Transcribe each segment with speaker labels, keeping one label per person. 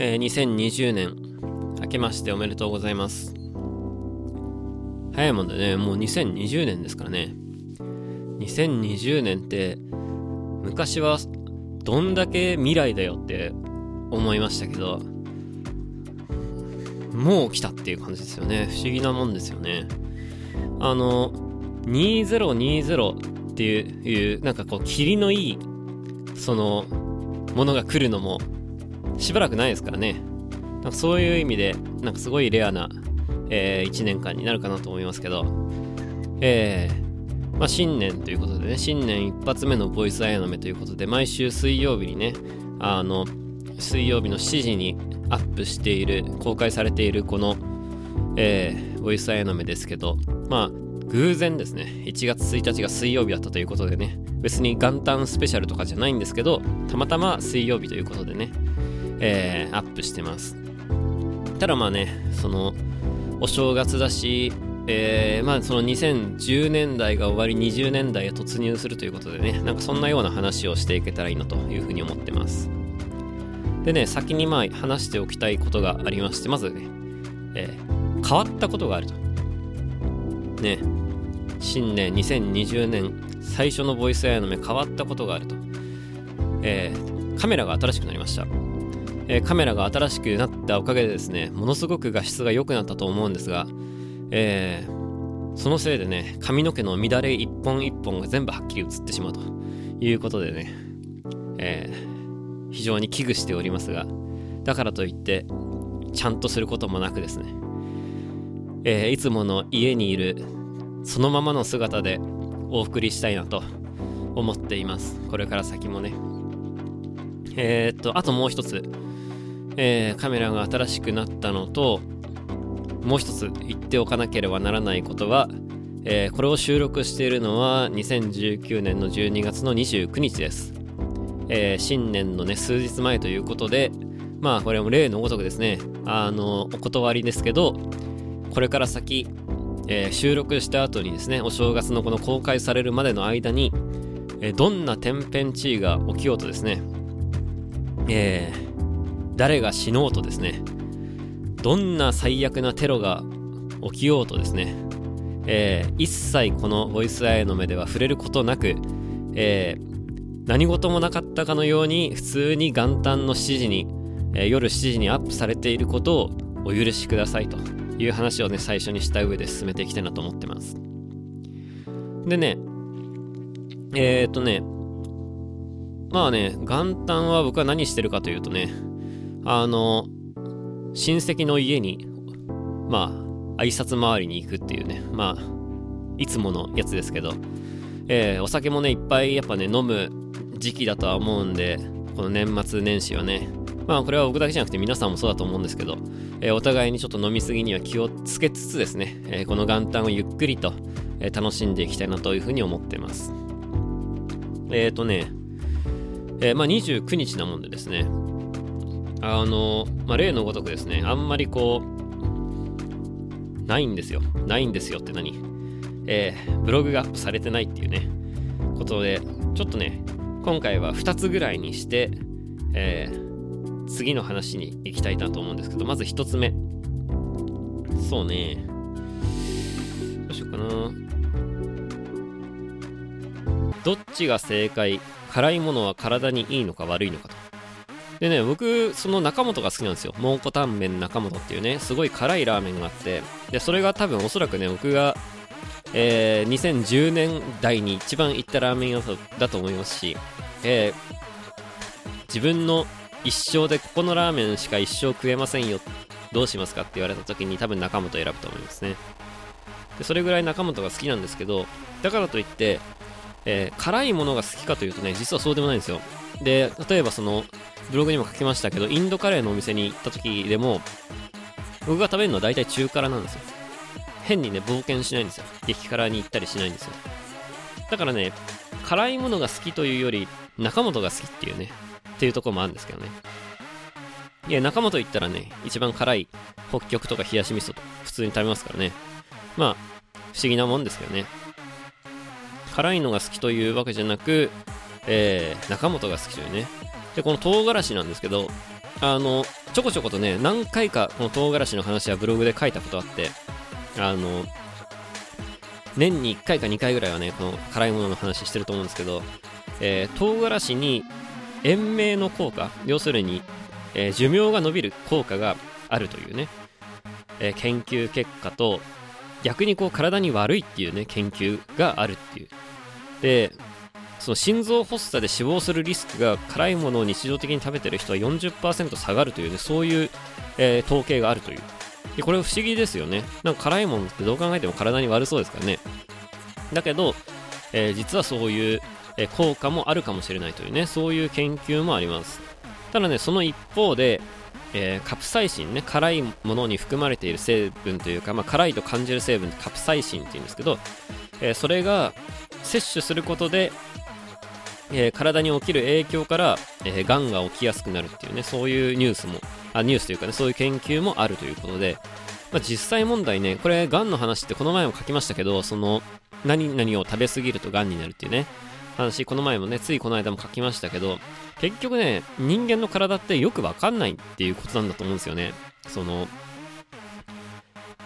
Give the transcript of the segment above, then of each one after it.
Speaker 1: えー、2020年明けましておめでとうございます。早いもんでね。もう2020年ですからね。2020年って昔はどんだけ未来だよって思いましたけどもう来たっていう感じですよね。不思議なもんですよね。あの2020っていうなんかこう霧のいいそのものが来るのもしばらくないですからね。なんかそういう意味でなんかすごいレアな、えー、1年間になるかなと思いますけど。えー、まあ、新年ということでね新年一発目のボイスアイアの目ということで毎週水曜日にねあの水曜日の7時にアップしている公開されているこの、えー、ボイスアイアの目ですけどまあ偶然ですね。1月1日が水曜日だったということでね。別に元旦スペシャルとかじゃないんですけどたまたま水曜日ということでね、えー、アップしてます。ただまあねそのお正月だしえー、まあその2010年代が終わり20年代へ突入するということでねなんかそんなような話をしていけたらいいなというふうに思ってます。でね先にまあ話しておきたいことがありましてまずね、えー、変わったことがあると。ね新年2020年最初のボイスアイの目変わったことがあると、えー、カメラが新しくなりました、えー、カメラが新しくなったおかげでですねものすごく画質が良くなったと思うんですが、えー、そのせいでね髪の毛の乱れ一本一本が全部はっきり映ってしまうということでね、えー、非常に危惧しておりますがだからといってちゃんとすることもなくですね、えー、いつもの家にいるそのままの姿でお送りしたいなと思っています。これから先もね。えー、っとあともう一つ、えー、カメラが新しくなったのともう一つ言っておかなければならないことは、えー、これを収録しているのは2019年の12月の29日です、えー、新年のね数日前ということでまあこれも例のごとくですねあのお断りですけどこれから先え、収録した後にですねお正月のこの公開されるまでの間に、え、どんな天変地異が起きようとですね、えー、誰が死のうとですねどんな最悪なテロが起きようとですね、えー、一切このボイスアイの目では触れることなく、えー、何事もなかったかのように普通に元旦の7時に、えー、夜7時にアップされていることをお許しくださいという話をね、最初にした上で進めていきたいなと思ってます。でね、えー、っとね、まあね、元旦は僕は何してるかというとね、あの、親戚の家に、まあ、挨拶回りに行くっていうね、まあ、いつものやつですけど、えー、お酒もね、いっぱいやっぱね、飲む時期だとは思うんで、この年末年始はね、まあこれは僕だけじゃなくて皆さんもそうだと思うんですけど、えー、お互いにちょっと飲みすぎには気をつけつつですね、えー、この元旦をゆっくりと、え、楽しんでいきたいなというふうに思ってます。えっ、とね、えまあ29日なもんでですね、あの、まあ例のごとくですね、あんまりこう、ないんですよ。ないんですよって何？えーブログがアップされてないっていうね、ことで、ちょっとね、今回は2つぐらいにして、えー、次の話に行きたいなと思うんですけど、まず1つ目。そうね。どうしようかな。どっちが正解？辛いものは体にいいのか悪いのかと。でね、僕、その中本が好きなんですよ。蒙古タンメン中本っていうね、すごい辛いラーメンがあって、で、それが多分おそらくね、僕が、えー、2010年代に一番行ったラーメン屋だと思いますし、えー、自分の一生でここのラーメンしか一生食えませんよ。どうしますかって言われた時に多分中本選ぶと思いますね。でそれぐらい中本が好きなんですけどだからといって、えー、辛いものが好きかというとね実はそうでもないんですよ。で例えばそのブログにも書きましたけどインドカレーのお店に行った時でも僕が食べるのは大体中辛なんですよ変にね冒険しないんですよ激辛に行ったりしないんですよだからね辛いものが好きというより中本が好きっていうねっていうとこもあるんですけどね。いや、仲間と言ったらね、一番辛い北極とか冷やし味噌と普通に食べますからね。まあ、不思議なもんですけどね。辛いのが好きというわけじゃなく、えー、中本が好きというね。で、この唐辛子なんですけど、あの、ちょこちょことね、何回かこの唐辛子の話はブログで書いたことあって、あの、年に1回か2回ぐらいはね、この辛いものの話してると思うんですけど、えー、唐辛子に延命の効果、要するに、えー、寿命が延びる効果があるというね、えー、研究結果と、逆にこう体に悪いっていうね、研究があるっていう。で、その心臓発作で死亡するリスクが辛いものを日常的に食べてる人は40%下がるというね、そういう、えー、統計があるという。で、これ不思議ですよね。なんか辛いものってどう考えても体に悪そうですからね。だけど、えー、実はそういう、えー、効果もあるかもしれないというね、そういう研究もあります。ただね、その一方で、えー、カプサイシンね、辛いものに含まれている成分というか、まあ、辛いと感じる成分カプサイシンっていうんですけど、えそれが摂取することで、え体に起きる影響から、えー、がんが起きやすくなるっていうね、そういうニュースもあニュースというかね、そういう研究もあるということで、まあ、実際問題ね、これ、がんの話ってこの前も書きましたけど、その、何々を食べ過ぎるとがんになるっていうね、話、この前もね、ついこの間も書きましたけど、結局ね、人間の体ってよくわかんないっていうことなんだと思うんですよね。その、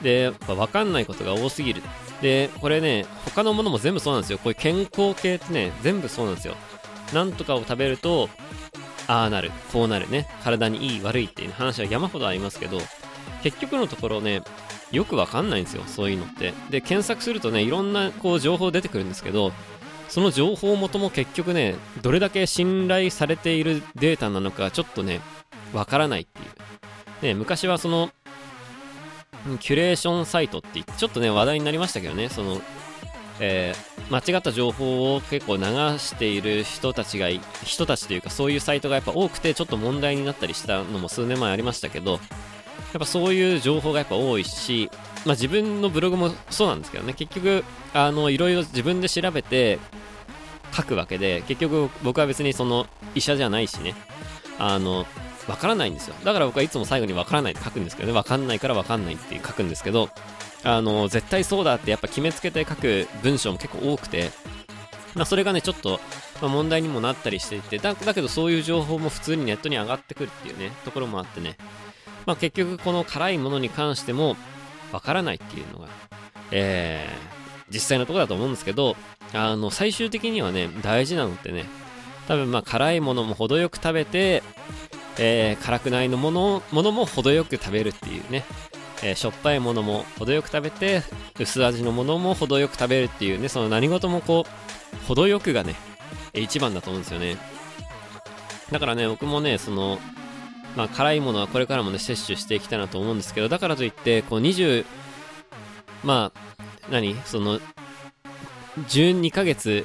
Speaker 1: で、わかんないことが多すぎる。で、これね、他のものも全部そうなんですよ。こういう健康系ってね、全部そうなんですよ。なんとかを食べると、ああなる、こうなるね、体にいい悪いっていう話は山ほどありますけど、結局のところね、よくわかんないんですよ、そういうのって。で、検索するとね、いろんなこう情報出てくるんですけど、その情報元も結局ね、どれだけ信頼されているデータなのか、ちょっとね、わからないっていう。ね、昔はその、キュレーションサイトって、ちょっとね、話題になりましたけどね、その、えー、間違った情報を結構流している人たちが人たちというかそういうサイトがやっぱ多くてちょっと問題になったりしたのも数年前ありましたけどやっぱそういう情報がやっぱ多いし、まあ、自分のブログもそうなんですけどね。結局あのいろいろ自分で調べて書くわけで結局僕は別にその医者じゃないしね。あのわからないんですよ。だから僕はいつも最後にわからないって書くんですけどね。わかんないからわかんないって書くんですけど。あの絶対そうだってやっぱ決めつけて書く文章も結構多くて、まあ、それがねちょっと、ま、問題にもなったりしていて。だだけどそういう情報も普通にネットに上がってくるっていうねところもあってね、まあ、結局この辛いものに関してもわからないっていうのが、えー、実際のところだと思うんですけどあの最終的にはね大事なのってね多分まあ辛いものも程よく食べて、えー、辛くないのものものも程よく食べるっていうね。えー、しょっぱいものも程よく食べて薄味のものも程よく食べるっていうね。その何事もこう程よくがね一番だと思うんですよね。だからね僕もねそのまあ辛いものはこれからもね摂取していきたいなと思うんですけどだからといってこう20まあ何？その12ヶ月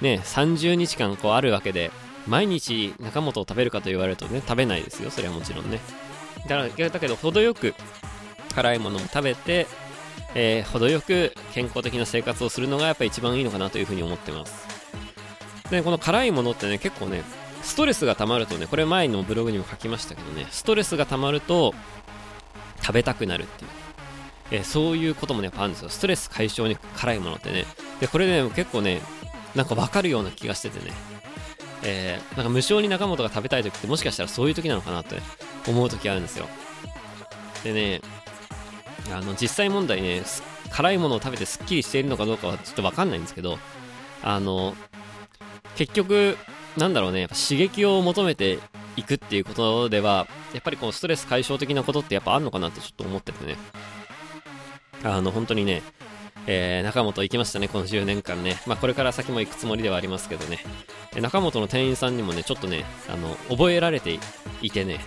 Speaker 1: ね30日間こうあるわけで毎日中本を食べるかと言われるとね食べないですよそれはもちろんねだからだけど程よく辛いものも食べて、えー、程よく健康的な生活をするのがやっぱ一番いいのかなというふうに思ってますでこの辛いものってね結構ねストレスが溜まるとねこれ前のブログにも書きましたけどねストレスが溜まると食べたくなるっていうえー、そういうこともね、やっぱあるんですよ。ストレス解消に辛いものってね。で、これね、結構ね、なんかわかるような気がしててね。えー、なんか無性に中本が食べたい時ってもしかしたらそういう時なのかなって思う時あるんですよ。でね、あの実際問題ね辛いものを食べてすっきりしているのかどうかはちょっと分かんないんですけどあの結局なんだろうねやっぱ刺激を求めていくっていうことではやっぱりこうストレス解消的なことってやっぱあるのかなってちょっと思っててねあの本当にねえー、中本行きましたね、この10年間ね。まあ、これから先も行くつもりではありますけどね。え中本の店員さんにもね、ちょっとね、あの、覚えられていてね、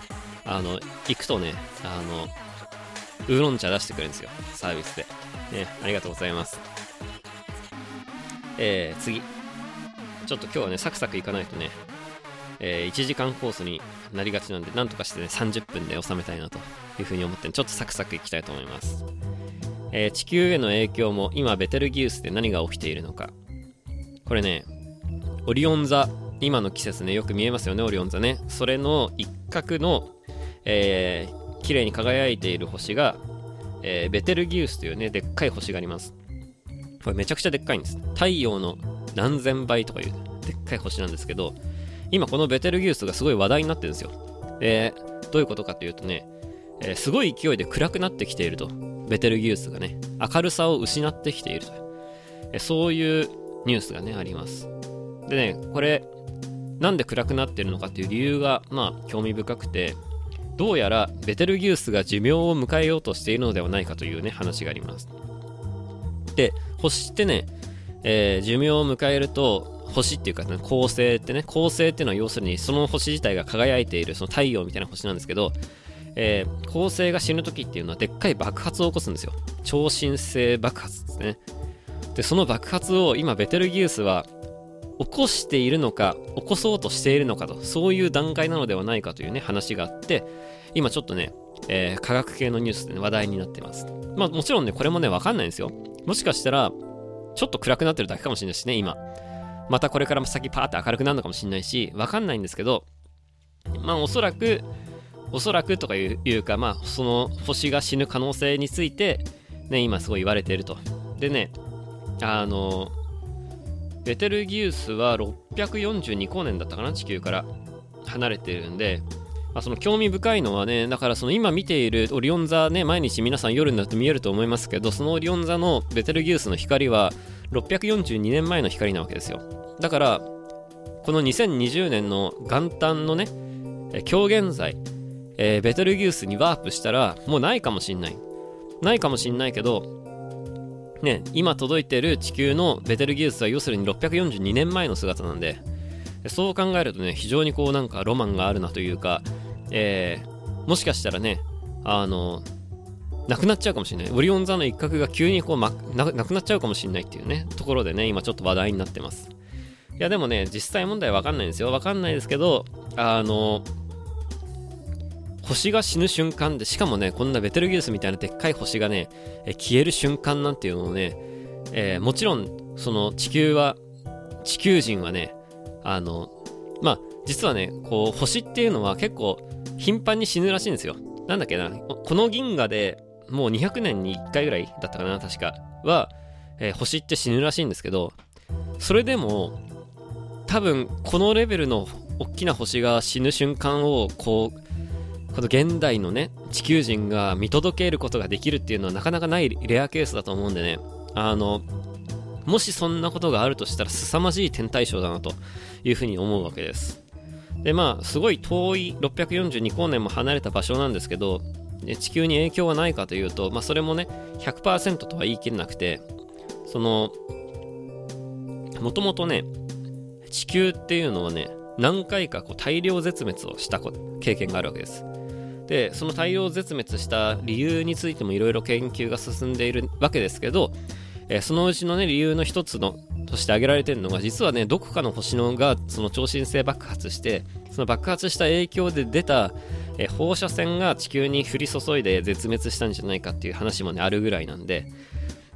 Speaker 1: あの、行くとね、あの、ウーロン茶出してくれるんですよ。サービスで。ね、ありがとうございます。えー、次。ちょっと今日はね、サクサクいかないとね、えー、1時間コースになりがちなんで、なんとかしてね、30分で収めたいなというふうに思って、ちょっとサクサクいきたいと思います。えー、地球への影響も今、ベテルギウスで何が起きているのか。これね、オリオン座、今の季節ね、よく見えますよね、オリオン座ね。それの一角の、えー、綺麗に輝いている星が、えー、ベテルギウスというね、でっかい星があります。これめちゃくちゃでっかいんです。太陽の何千倍とかいう、でっかい星なんですけど、今このベテルギウスがすごい話題になってるんですよ。で、どういうことかというとね、えー、すごい勢いで暗くなってきていると。ベテルギウスがね、明るさを失ってきていると。えー、そういうニュースがね、あります。でね、これ、なんで暗くなってるのかっていう理由が、まあ、興味深くて、どうやらベテルギウスが寿命を迎えようとしているのではないかというね、話があります。で、星ってね、えー、寿命を迎えると、星っていうか、ね、恒星ってね、恒星っていうのは要するにその星自体が輝いているその太陽みたいな星なんですけど、えー、恒星が死ぬ時っていうのはでっかい爆発を起こすんですよ。超新星爆発ですね。で、その爆発を今ベテルギウスは起こしているのか、起こそうとしているのかと、そういう段階なのではないかというね、話があって、今ちょっとね、えー、科学系のニュースで、ね、話題になってます。まあもちろんね、これもね、わかんないんですよ。もしかしたら、ちょっと暗くなってるだけかもしれないしね、今。またこれから先パーって明るくなるのかもしれないし、わかんないんですけど、まあおそらく、おそらくとかいうか、まあその星が死ぬ可能性について、ね、今すごい言われていると。でね、あの、ベテルギウスは642光年だったかな、地球から離れてるんで、まあ、その興味深いのはね、だからその今見ているオリオン座ね、毎日皆さん夜になると見えると思いますけど、そのオリオン座のベテルギウスの光は642年前の光なわけですよ。だから、この2020年の元旦のね、今日現在、えー、ベテルギウスにワープしたら、もうないかもしんない。ないかもしんないけど、ね、今届いてる地球のベテルギウスは要するに642年前の姿なんで、そう考えるとね、非常にこうなんかロマンがあるなというか、えー、もしかしたらね、あの、なくなっちゃうかもしれない。オリオン座の一角が急にこう、ま、なくなっちゃうかもしれないっていうね、ところでね、今ちょっと話題になってます。いやでもね、実際問題わかんないんですよ。わかんないですけど、あの、星が死ぬ瞬間で、しかもね、こんなベテルギウスみたいなでっかい星がね、え消える瞬間なんていうのをね、えー、もちろん、その地球は、地球人はね、あの、まあ、実はね、こう、星っていうのは結構頻繁に死ぬらしいんですよ。なんだっけな、この銀河でもう200年に1回ぐらいだったかな、確か、は、えー、星って死ぬらしいんですけど、それでも、多分、このレベルの大きな星が死ぬ瞬間を、こう、この現代のね、地球人が見届けることができるっていうのはなかなかないレアケースだと思うんでね、あの、もしそんなことがあるとしたら凄まじい天体ショーだなというふうに思うわけです。で、まあ、すごい遠い642光年も離れた場所なんですけど、地球に影響はないかというと、まあ、それもね、100%とは言い切れなくて、その、もともとね、地球っていうのはね、何回かこう大量絶滅をした経験があるわけです。で、その太陽絶滅した理由についてもいろいろ研究が進んでいるわけですけど、えー、そのうちのね、理由の一つの、として挙げられてるのが、実はね、どこかの星のが、その超新星爆発して、その爆発した影響で出た、えー、放射線が地球に降り注いで絶滅したんじゃないかっていう話もね、あるぐらいなんで、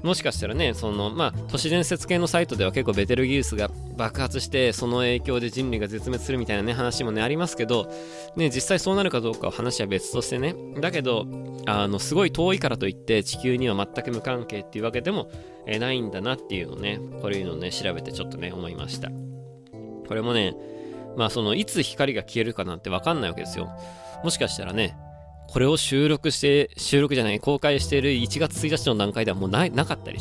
Speaker 1: もしかしたらね、その、まあ、都市伝説系のサイトでは結構ベテルギウスが爆発して、その影響で人類が絶滅するみたいなね、話もね、ありますけど、ね、実際そうなるかどうかは話は別としてね、だけど、あの、すごい遠いからといって地球には全く無関係っていうわけでも、えないんだなっていうのね、こういうのをね、調べてちょっとね、思いました。これもね、まあその、いつ光が消えるかなんてわかんないわけですよ。もしかしたらね、これを収録して、収録じゃない、公開している1月1日の段階ではもうななかったり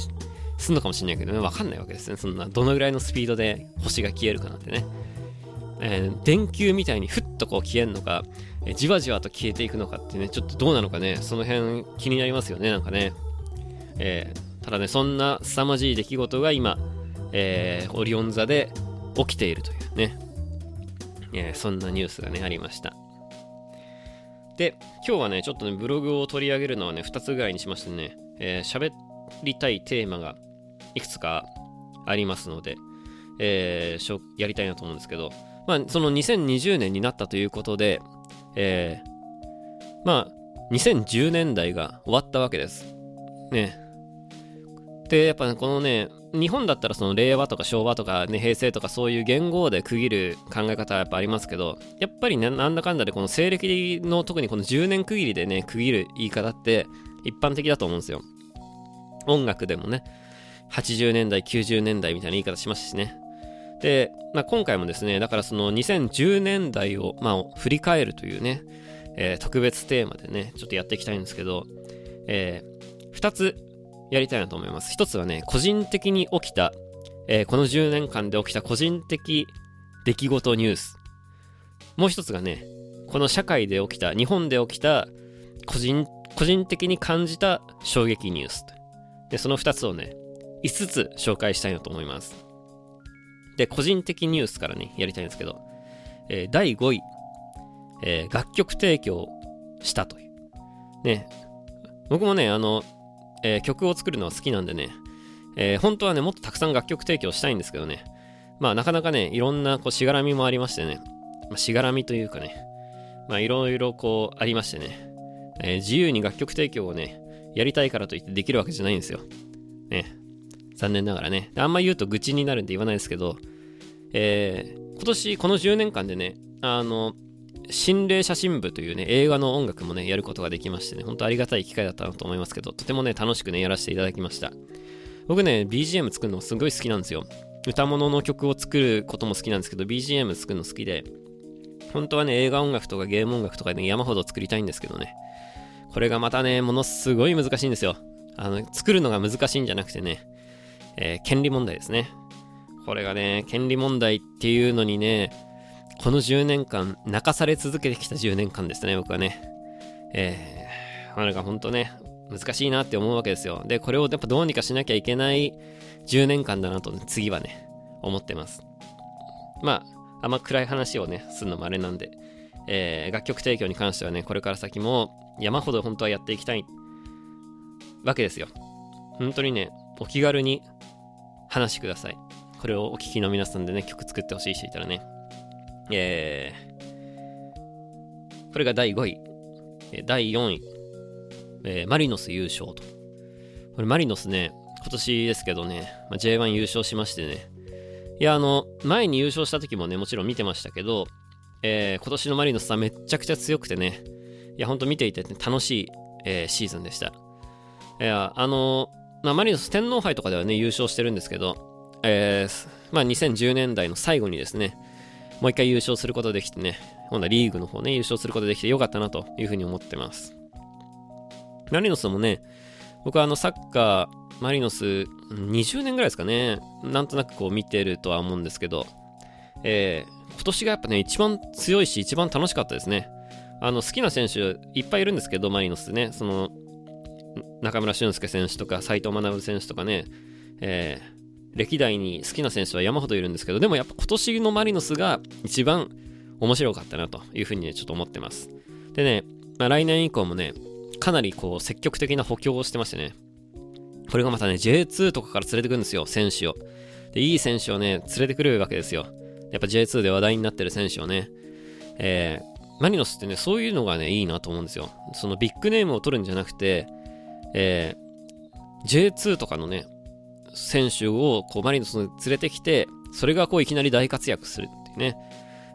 Speaker 1: するのかもしれないけどね、わかんないわけですね。そんな、どのぐらいのスピードで星が消えるかなんてね。えー、電球みたいにふっとこう消えるのか、えー、じわじわと消えていくのかってね、ちょっとどうなのかね、その辺気になりますよね、なんかね。えー、ただね、そんな凄まじい出来事が今、え、オリオン座で起きているというね、え、そんなニュースがね、ありました。で、今日はね、ちょっとね、ブログを取り上げるのはね、2つぐらいにしましてね、えー、喋りたいテーマがいくつかありますので、えー、やりたいなと思うんですけど、まあ、その2020年になったということで、えー、まあ、2010年代が終わったわけです。ね。で、やっぱね、このね、日本だったらその令和とか昭和とかね、平成とかそういう言語で区切る考え方はやっぱありますけど、やっぱりね、なんだかんだでこの西暦の特にこの10年区切りでね、区切る言い方って一般的だと思うんですよ。音楽でもね、80年代、90年代みたいな言い方しますしね。で、まあ、今回もですね、だからその2010年代を、まあ、振り返るというね、えー、特別テーマでね、ちょっとやっていきたいんですけど、えー、2つやりたいなと思います。1つはね、個人的に起きた、えー、この10年間で起きた個人的出来事ニュース。もう1つがね、この社会で起きた、日本で起きた個人、個人的に感じた衝撃ニュース。で、その2つをね、5つ紹介したいなと思います。で、個人的ニュースからね、やりたいんですけど、えー、第5位、えー、楽曲提供したという。ね、僕もね、あの、えー、曲を作るのは好きなんでね、えー、本当はね、もっとたくさん楽曲提供したいんですけどね、まあなかなかね、いろんなこうしがらみもありましてね、まあ、しがらみというかね、まあいろいろこうありましてね、えー、自由に楽曲提供をね、やりたいからといってできるわけじゃないんですよ。ね。残念ながらね。あんま言うと愚痴になるんで言わないですけど、えー、今年、この10年間でね、あの、心霊写真部というね、映画の音楽もね、やることができましてね、本当ありがたい機会だったなと思いますけど、とてもね、楽しくね、やらせていただきました。僕ね、BGM 作るのすごい好きなんですよ。歌物の曲を作ることも好きなんですけど、BGM 作るの好きで、本当はね、映画音楽とかゲーム音楽とかね、山ほど作りたいんですけどね、これがまたね、ものすごい難しいんですよ。あの、作るのが難しいんじゃなくてね、えー、権利問題ですね。これがね、権利問題っていうのにね、この10年間、泣かされ続けてきた10年間ですね、僕はね。えー、なんかほんとね、難しいなって思うわけですよ。で、これをやっぱどうにかしなきゃいけない10年間だなと、次はね、思ってます。まあ、あんま暗い話をね、するのもあれなんで、えー、楽曲提供に関してはね、これから先も山ほど本当はやっていきたいわけですよ。本当にね、お気軽に話しください。これをお聴きの皆さんでね、曲作ってほしい人いたらね。えー、これが第5位。第4位。えー、マリノス優勝と。これマリノスね、今年ですけどね、まあ、J1 優勝しましてね。いや、あの、前に優勝した時もね、もちろん見てましたけど、えー、今年のマリノスはめちゃくちゃ強くてね、いや、ほんと見ていて、ね、楽しい、えー、シーズンでした。いや、あのまあ、マリノス天皇杯とかではね、優勝してるんですけど、えー、まあ、2010年代の最後にですね、もう一回優勝することできてね、今度はリーグの方ね、優勝することできてよかったなというふうに思ってます。マリノスもね、僕はあのサッカー、マリノス20年ぐらいですかね、なんとなくこう見てるとは思うんですけど、えー、今年がやっぱね、一番強いし、一番楽しかったですね。あの、好きな選手いっぱいいるんですけど、マリノスね、その、中村俊輔選手とか、斎藤学選手とかね、えー、歴代に好きな選手は山ほどいるんですけど、でもやっぱ今年のマリノスが一番面白かったなというふうにね、ちょっと思ってます。でね、まあ、来年以降もね、かなりこう積極的な補強をしてましてね、これがまたね、J2 とかから連れてくるんですよ、選手を。で、いい選手をね、連れてくるわけですよ。やっぱ J2 で話題になってる選手をね、えー、マリノスってね、そういうのがね、いいなと思うんですよ。そのビッグネームを取るんじゃなくて、えー、J2 とかのね、選手をこうマリノスに連れてきて、それがこういきなり大活躍するっていうね。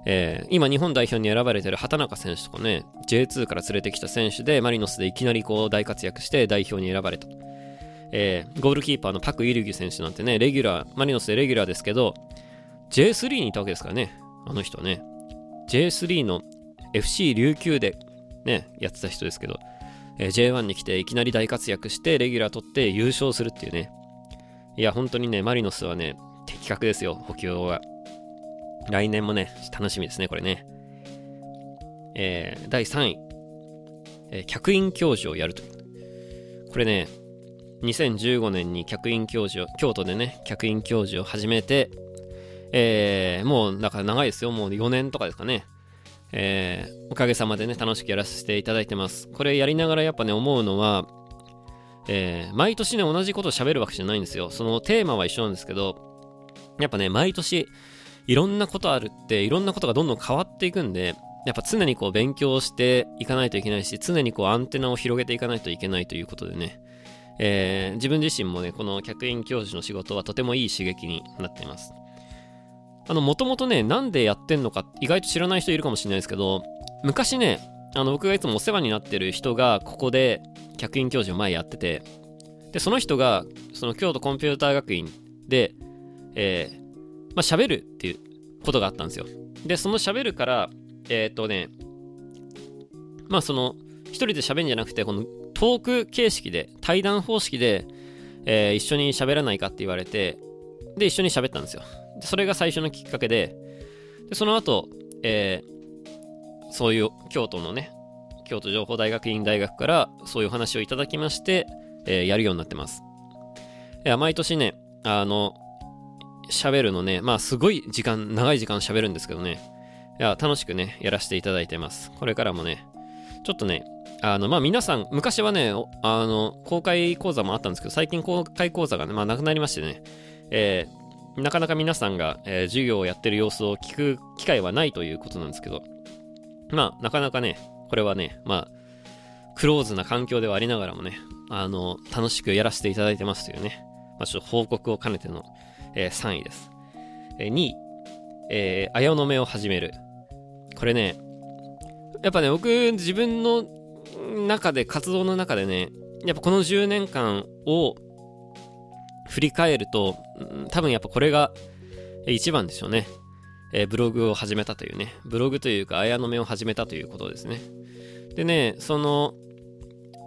Speaker 1: えー、今日本代表に選ばれてる畑中選手とかね、J2 から連れてきた選手で、マリノスでいきなりこう大活躍して代表に選ばれた。えー、ゴールキーパーのパク・イルギ選手なんてね、レギュラー、マリノスでレギュラーですけど、J3 にいたわけですからね、あの人ね。J3 の FC 琉球でね、やってた人ですけど、えー、J1 に来ていきなり大活躍して、レギュラー取って優勝するっていうね。いや、本当にね、マリノスはね、的確ですよ、補強は。来年もね、楽しみですね、これね。えー、第3位、えー、客員教授をやると。これね、2015年に客員教授を、京都でね、客員教授を始めて、えー、もう、だから長いですよ。もう4年とかですかね。えー、おかげさまでね、楽しくやらせていただいてます。これやりながらやっぱね、思うのは、えー、毎年ね、同じことを喋るわけじゃないんですよ。そのテーマは一緒なんですけど、やっぱね、毎年、いろんなことあるって、いろんなことがどんどん変わっていくんで、やっぱ常にこう勉強していかないといけないし、常にこうアンテナを広げていかないといけないということでね、えー、自分自身もね、この客員教授の仕事はとてもいい刺激になっています。あの、もともとね、なんでやってんのか、意外と知らない人いるかもしれないですけど、昔ね、あの、僕がいつもお世話になってる人が、ここで客員教授を前やってて、で、その人が、その京都コンピューター学院で、えー、まあ、喋るっていうことがあったんですよ。で、その喋るから、えっ、とね、まあその、一人で喋るんじゃなくて、このトーク形式で、対談方式で、えー、一緒に喋らないかって言われて、で、一緒に喋ったんですよ。でそれが最初のきっかけで、でその後、えー、そういう京都のね、京都情報大学院大学からそういう話をいただきまして、えー、やるようになってます。いや、毎年ね、あの、喋るのね、まあすごい時間、長い時間喋るんですけどね、いや、楽しくね、やらせていただいてます。これからもね、ちょっとね、あの、まあ皆さん、昔はね、あの、公開講座もあったんですけど、最近公開講座がね、まあなくなりましてね、えー、なかなか皆さんが、えー、授業をやってる様子を聞く機会はないということなんですけど、まあなかなかね、これはね、まあ、クローズな環境ではありながらもね、あの、楽しくやらせていただいてますというね、まあ、ちょっと報告を兼ねての、えー、3位です。えー、2位、えー、あやの目を始める。これね、やっぱね、僕、自分の中で、活動の中でね、やっぱこの10年間を振り返ると、多分やっぱこれが一番でしょうね。えー、ブログを始めたというね、ブログというか、綾の目を始めたということですね。でね、その、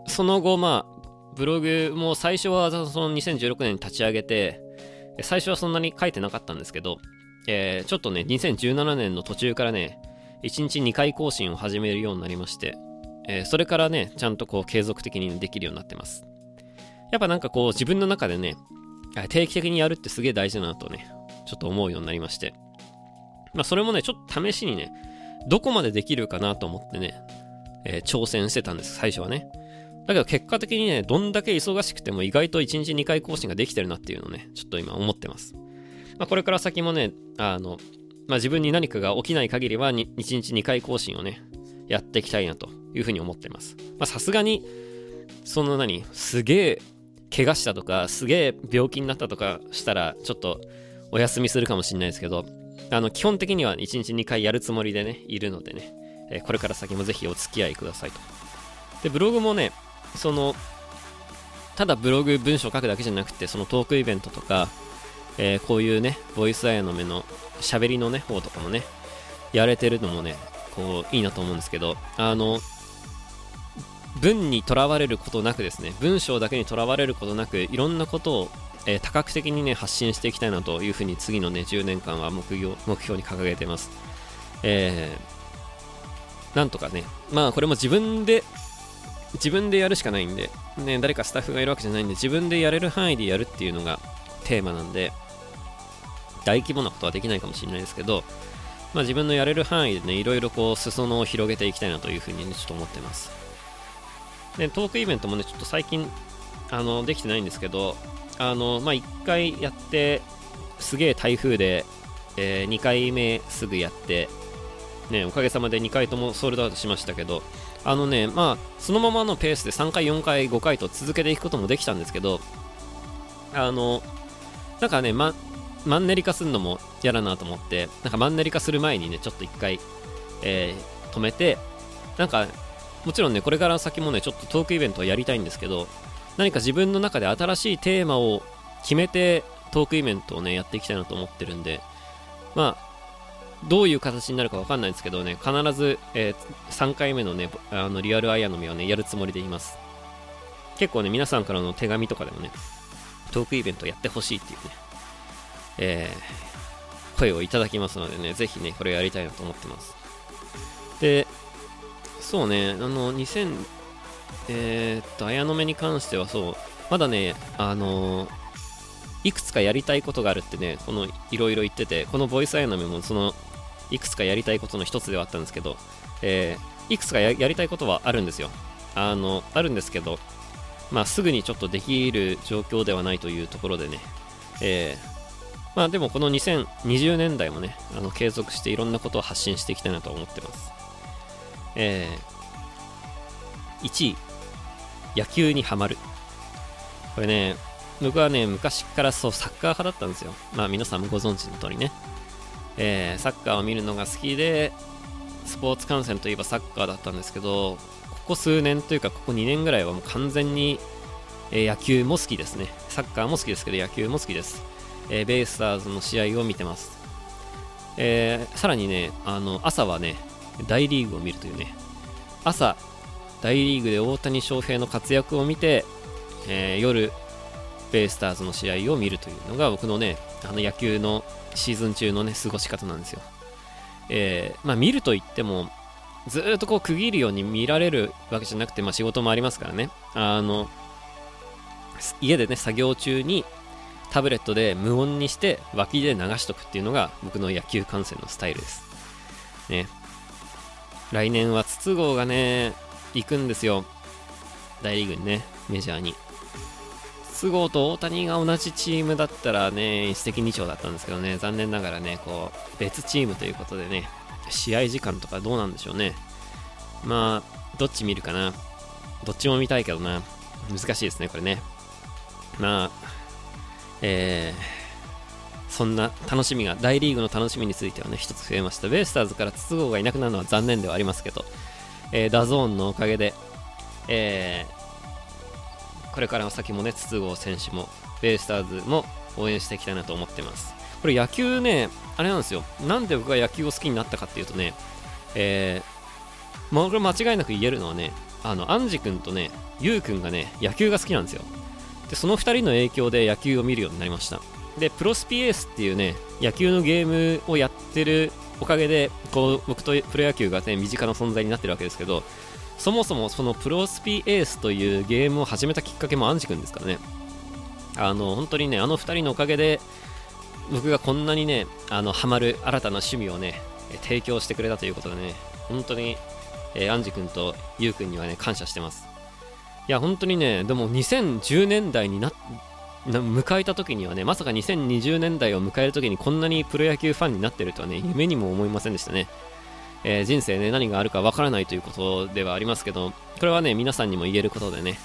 Speaker 1: その後、まあ、ブログも最初はその2016年に立ち上げて、最初はそんなに書いてなかったんですけど、えー、ちょっとね、2017年の途中からね、1日2回更新を始めるようになりまして、えー、それからね、ちゃんとこう継続的にできるようになってます。やっぱなんかこう自分の中でね、定期的にやるってすげえ大事だなとね、ちょっと思うようになりまして。まあそれもね、ちょっと試しにね、どこまでできるかなと思ってね、えー、挑戦してたんです、最初はね。だけど結果的にね、どんだけ忙しくても意外と1日2回更新ができてるなっていうのをね、ちょっと今思ってます。まあ、これから先もね、あの、まあ、自分に何かが起きない限りは1日2回更新をね、やっていきたいなというふうに思ってます。まさすがに、その何、すげえ怪我したとか、すげえ病気になったとかしたら、ちょっとお休みするかもしれないですけど、あの、基本的には1日2回やるつもりでね、いるのでね、え、これから先もぜひお付き合いくださいと。で、ブログもね、その、ただブログ文章書くだけじゃなくて、そのトークイベントとか、えー、こういうね、ボイスアイアの目の喋りのね、方とかもね、やれてるのもね、こう、いいなと思うんですけど、あの、文にとらわれることなくですね、文章だけにとらわれることなく、いろんなことを、えー、多角的にね、発信していきたいなというふうに次のね、10年間は目標目標に掲げてます。えー、なんとかね、まあこれも自分で、自分でやるしかないんで、ね、誰かスタッフがいるわけじゃないんで、自分でやれる範囲でやるっていうのがテーマなんで、大規模なことはできないかもしれないですけど、まあ、自分のやれる範囲でね、いろいろこう、裾野を広げていきたいなというふうにね、ちょっと思ってます。で、トークイベントもね、ちょっと最近、あの、できてないんですけど、あの、まあ、1回やって、すげえ台風で、えー、2回目すぐやって、ね、おかげさまで2回ともソールドアウトしましたけど、あのね、まあ、そのままのペースで3回、4回、5回と続けていくこともできたんですけど、あの、なんかね、ま、マンネリ化するのも嫌だなと思って、なんかマンネリ化する前にね、ちょっと一回、えー、止めて、なんか、もちろんね、これから先もね、ちょっとトークイベントをやりたいんですけど、何か自分の中で新しいテーマを決めて、トークイベントをね、やっていきたいなと思ってるんで、まあ、どういう形になるかわかんないんですけどね、必ず、えー、3回目のね、あのリアルアイアの実をね、やるつもりでいます。結構ね、皆さんからの手紙とかでもね、トークイベントやってほしいっていうね、えー、声をいただきますのでね、ぜひね、これやりたいなと思ってます。で、そうね、あの、2000、えー、っと、綾野目に関してはそう、まだね、あのー、いくつかやりたいことがあるってね、このいろいろ言ってて、このボイスアイナメもそのいくつかやりたいことの一つではあったんですけど、えー、いくつかやりたいことはあるんですよ。あの、あるんですけど、まあ、すぐにちょっとできる状況ではないというところでね、えー、まあでもこの2020年代もね、あの継続していろんなことを発信していきたいなと思ってます。えー、1位、野球にはまる。これね、僕はね、昔からそう、サッカー派だったんですよ。まあ皆さんもご存知の通りね。えー、サッカーを見るのが好きで、スポーツ観戦といえばサッカーだったんですけど、ここ数年というか、ここ2年ぐらいはもう完全に、えー、野球も好きですね。サッカーも好きですけど、野球も好きです。えー、ベイスターズの試合を見てます。えー、さらにね、あの朝はね、大リーグを見るというね、朝、大リーグで大谷翔平の活躍を見て、えー、夜、ベイスターズの試合を見るというのが僕のね、あの野球のシーズン中のね、過ごし方なんですよ。えー、まあ見ると言っても、ずっとこう区切るように見られるわけじゃなくて、まあ仕事もありますからね。あの、家でね、作業中にタブレットで無音にして脇で流しとくっていうのが僕の野球観戦のスタイルです。ね。来年は筒香がね、行くんですよ。大リーグにね、メジャーに。筒香と大谷が同じチームだったらね、一石二鳥だったんですけどね、残念ながらね、こう、別チームということでね、試合時間とかどうなんでしょうね。まあ、どっち見るかな。どっちも見たいけどな。難しいですね、これね。まあ、えー、そんな楽しみが、大リーグの楽しみについてはね、一つ増えました。ベイスターズから筒香がいなくなるのは残念ではありますけど、えー、 DAZN のおかげで、えー、これから先もね、筒香選手も、ベイスターズも応援していきたいなと思ってます。これ野球ね、あれなんですよ。なんで僕が野球を好きになったかっていうとね、えー、まあ、これ間違いなく言えるのはね、あの、アンジ君とね、ユウ君がね、野球が好きなんですよ。で、その2人の影響で野球を見るようになりました。で、プロスピエースっていうね、野球のゲームをやってるおかげで、こう、僕とプロ野球がね、身近な存在になってるわけですけど、そもそもそのプロスピエースというゲームを始めたきっかけもアンジ君ですからね。あの、本当にね、あの2人のおかげで、僕がこんなにね、あの、ハマる新たな趣味をね、提供してくれたということでね、本当に、えー、アンジ君とユウ君にはね、感謝してます。いや、本当にね、でも2010年代にな迎えた時にはね、まさか2020年代を迎える時にこんなにプロ野球ファンになってるとはね、夢にも思いませんでしたね。えー、人生ね、何があるかわからないということではありますけど、これはね、皆さんにも言えることでね、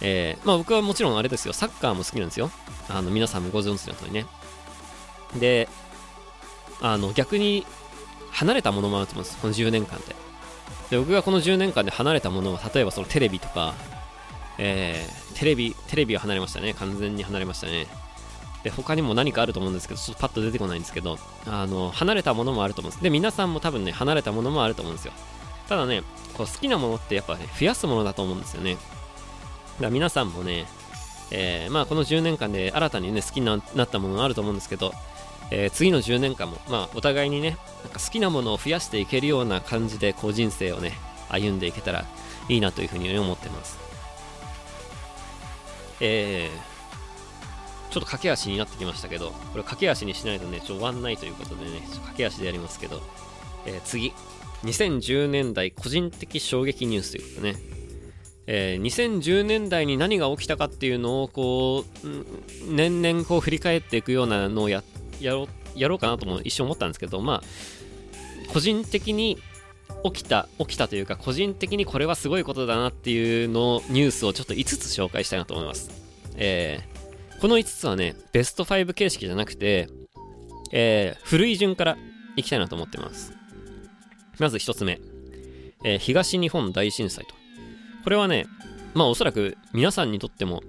Speaker 1: えー、まあ僕はもちろんあれですよ、サッカーも好きなんですよ。あの、皆さんもご存知の通りね。で、あの、逆に離れたものもあると思うんです、この10年間で。で、僕がこの10年間で離れたものは、例えばそのテレビとか、えー、テレビ、テレビは離れましたね。完全に離れましたね。で、他にも何かあると思うんですけど、ちょっとパッと出てこないんですけど、あの、離れたものもあると思うんです。で、皆さんも多分ね、離れたものもあると思うんですよ。ただね、こう好きなものってやっぱね、増やすものだと思うんですよね。だから皆さんもね、えー、まあこの10年間で新たにね、好きになったものがあると思うんですけど、えー、次の10年間も、まあ、お互いにね、なんか好きなものを増やしていけるような感じで、こう人生をね、歩んでいけたらいいなというふうに思ってます。えー、ちょっと駆け足になってきましたけど、これ駆け足にしないとね、ちょ終わんないということでね、ちょ駆け足でやりますけど、えー、次、2010年代個人的衝撃ニュースということね、えー、2010年代に何が起きたかっていうのをこう年々こう振り返っていくようなのをややろうかなとも一瞬思ったんですけどまあ個人的に起きた起きたというか個人的にこれはすごいことだなっていうのニュースをちょっと5つ紹介したいなと思います、えー、この5つはねベスト5形式じゃなくて、えー、古い順からいきたいなと思ってます。まず1つ目、えー、東日本大震災と。これはねまあおそらく皆さんにとっても、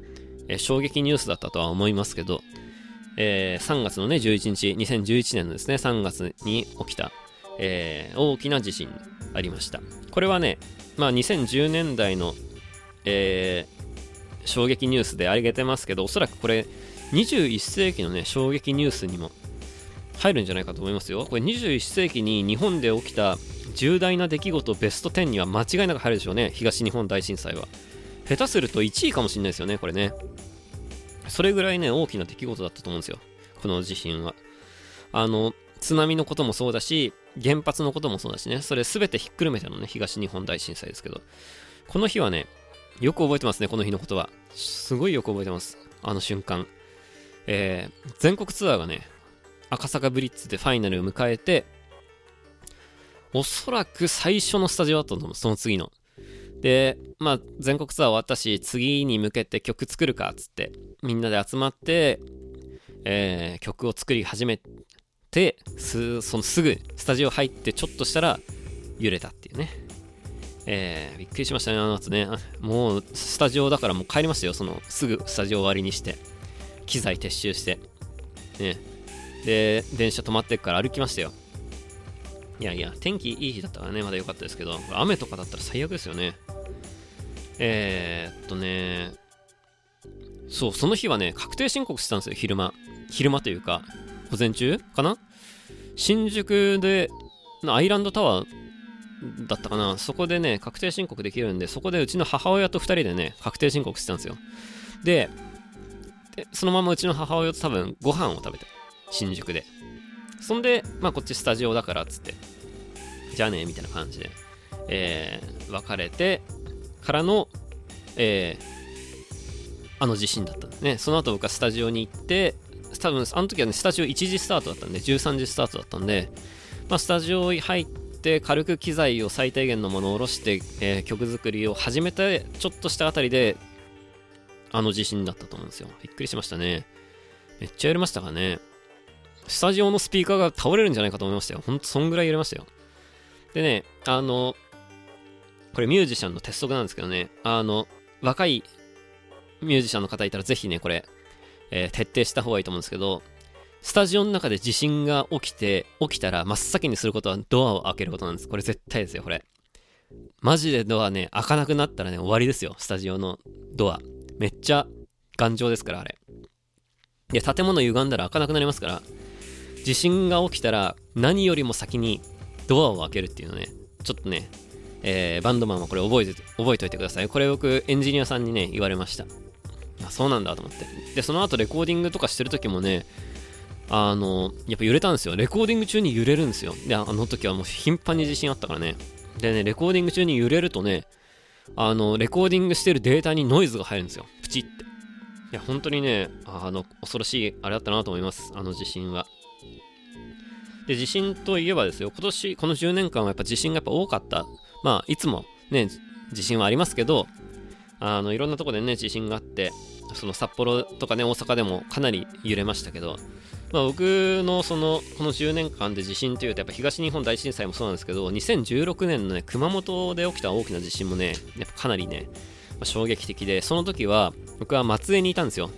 Speaker 1: え、衝撃ニュースだったとは思いますけど、え、3月のね11日2011年のですね3月に起きたえー、大きな地震ありました。これはね、まあ、2010年代の、えー、衝撃ニュースで挙げてますけど、おそらくこれ、21世紀のね、衝撃ニュースにも入るんじゃないかと思いますよ。これ21世紀に日本で起きた重大な出来事ベスト10には間違いなく入るでしょうね、東日本大震災は。下手すると1位かもしれないですよね、これね。それぐらいね、大きな出来事だったと思うんですよ、この地震は。あの、津波のこともそうだし、原発のこともそうだしね、それ全てひっくるめてのね、東日本大震災ですけど、この日はね、よく覚えてますね、この日のことは。すごいよく覚えてます。あの瞬間。えー、全国ツアーがね、赤坂ブリッツでファイナルを迎えて、おそらく最初のスタジオだったと思う、その次の。で、まあ、全国ツアー終わったし、次に向けて曲作るかつって、みんなで集まって、えー、曲を作り始めてすそのすぐスタジオ入ってちょっとしたら揺れたっていうねえー、びっくりしましたね、あの後ね。もう、スタジオだからもう帰りましたよ、その、すぐスタジオ終わりにして。機材撤収して。ね。で、電車止まってから歩きましたよ。いやいや、天気いい日だったからね、まだ良かったですけど、雨とかだったら最悪ですよね。えー、っとね、そう、その日はね、確定申告したんですよ、昼間。昼間というか、午前中かな？新宿で、アイランドタワーだったかな？そこでね、確定申告できるんで、そこでうちの母親と2人でね、確定申告してたんですよ。で、でそのままうちの母親と多分ご飯を食べて、新宿で。そんで、まあこっちスタジオだからっつって、じゃあね、みたいな感じで、えー、別れてからの、えー、あの地震だったんですね。その後僕はスタジオに行って、多分あの時はね、スタジオ1時スタートだったんで、13時スタートだったんで、まあ、スタジオ入って軽く機材を最低限のものを下ろして、えー、曲作りを始めてちょっとしたあたりであの地震だったと思うんですよ。びっくりしましたね。めっちゃ揺れましたからね。スタジオのスピーカーが倒れるんじゃないかと思いましたよ。ほんとそんぐらい揺れましたよ。でねあのこれミュージシャンの鉄則なんですけどね。あの若いミュージシャンの方いたらぜひねこれ、えー、徹底した方がいいと思うんですけどスタジオの中で地震が起きて、起きたら真っ先にすることはドアを開けることなんです。これ絶対ですよ、これ。マジでドアね、開かなくなったらね、終わりですよ、スタジオのドア。めっちゃ頑丈ですから、あれ。で、建物歪んだら開かなくなりますから、地震が起きたら何よりも先にドアを開けるっていうのね、ちょっとね、えー、バンドマンはこれ覚えて、覚えておいてください。これ僕、エンジニアさんにね、言われました。あ、そうなんだと思って。で、その後レコーディングとかしてる時もね、あの、やっぱ揺れたんですよ。レコーディング中に揺れるんですよ。で、あの時はもう頻繁に地震あったからね。でね、レコーディング中に揺れるとね、あの、レコーディングしてるデータにノイズが入るんですよ。プチって。いや、本当にね、あの、恐ろしいあれだったなと思います。あの地震は。で、地震といえばですよ、今年、この10年間はやっぱ地震がやっぱ多かった。まあ、いつもね、地震はありますけど、あの、いろんなとこでね、地震があって、その札幌とかね、大阪でもかなり揺れましたけど、まあ、僕のそのこの10年間で地震というとやっぱ東日本大震災もそうなんですけど2016年のね熊本で起きた大きな地震もねやっぱかなりね、まあ、衝撃的でその時は僕は松江にいたんですよ。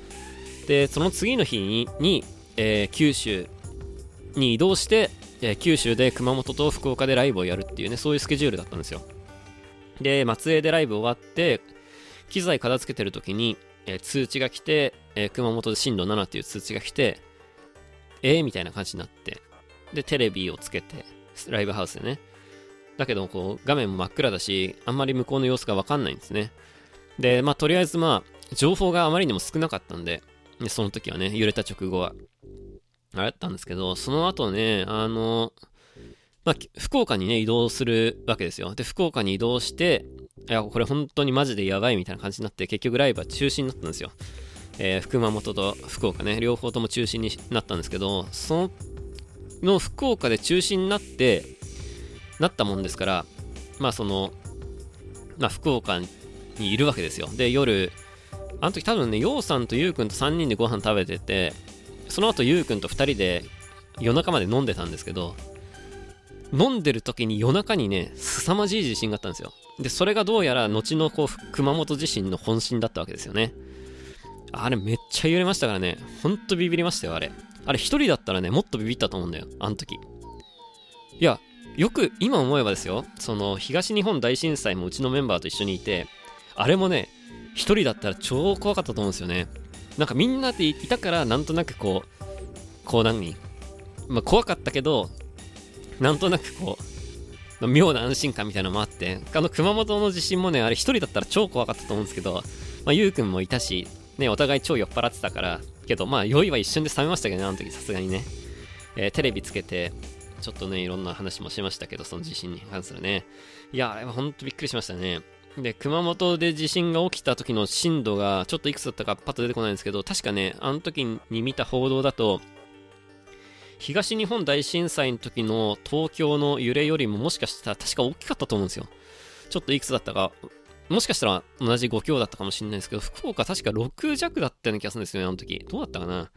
Speaker 1: でその次の日にに、えー、九州に移動して、えー、九州で熊本と福岡でライブをやるっていうねそういうスケジュールだったんですよ。で松江でライブ終わって機材片付けてる時に、えー、通知が来て、え熊本で震度7っていう通知が来てえー、みたいな感じになって、で、テレビをつけて、ライブハウスでね。だけど、こう、画面も真っ暗だし、あんまり向こうの様子がわかんないんですね。で、まあ、とりあえずまあ、情報があまりにも少なかったんで、でその時はね、揺れた直後は、あれ？だったんですけど、その後ね、あの、まあ、福岡にね、移動するわけですよ。で、福岡に移動して、いや、これ本当にマジでやばいみたいな感じになって、結局ライブは中止になったんですよ。えー、熊本と福岡ね、両方とも中止になったんですけど、その福岡で中止になって、なったもんですから、まあその、まあ福岡にいるわけですよ。で、夜、あの時多分ね、ようさんとゆうくんと3人でご飯食べてて、その後ゆうくんと2人で夜中まで飲んでたんですけど、飲んでる時に夜中にね、凄まじい地震があったんですよ。で、それがどうやら後のこう熊本地震の本震だったわけですよね。あれめっちゃ揺れましたからね。ほんとビビりましたよ、あれ。あれ一人だったらね、もっとビビったと思うんだよ、あの時。いや、よく今思えばですよ、その東日本大震災もうちのメンバーと一緒にいて、あれもね、一人だったら超怖かったと思うんですよね。なんかみんなでいたから、なんとなくこう、こう何まあ怖かったけど、なんとなくこう、妙な安心感みたいなのもあって、あの熊本の地震もね、あれ一人だったら超怖かったと思うんですけど、まあ、ゆうくんもいたし、ね、お互い超酔っ払ってたから、けど、まあ、酔いは一瞬で冷めましたけどね、あの時さすがにね。えー、テレビつけて、ちょっとね、いろんな話もしましたけど、その地震に関するね。いや、あれはほんとびっくりしましたね。で、熊本で地震が起きた時の震度が、ちょっといくつだったかパッと出てこないんですけど、確かね、あの時に見た報道だと、東日本大震災の時の東京の揺れよりももしかしたら確か大きかったと思うんですよ。ちょっといくつだったかもしかしたら同じ5強だったかもしれないですけど、福岡確か6弱だったような気がするんですよね、あの時。どうだったかな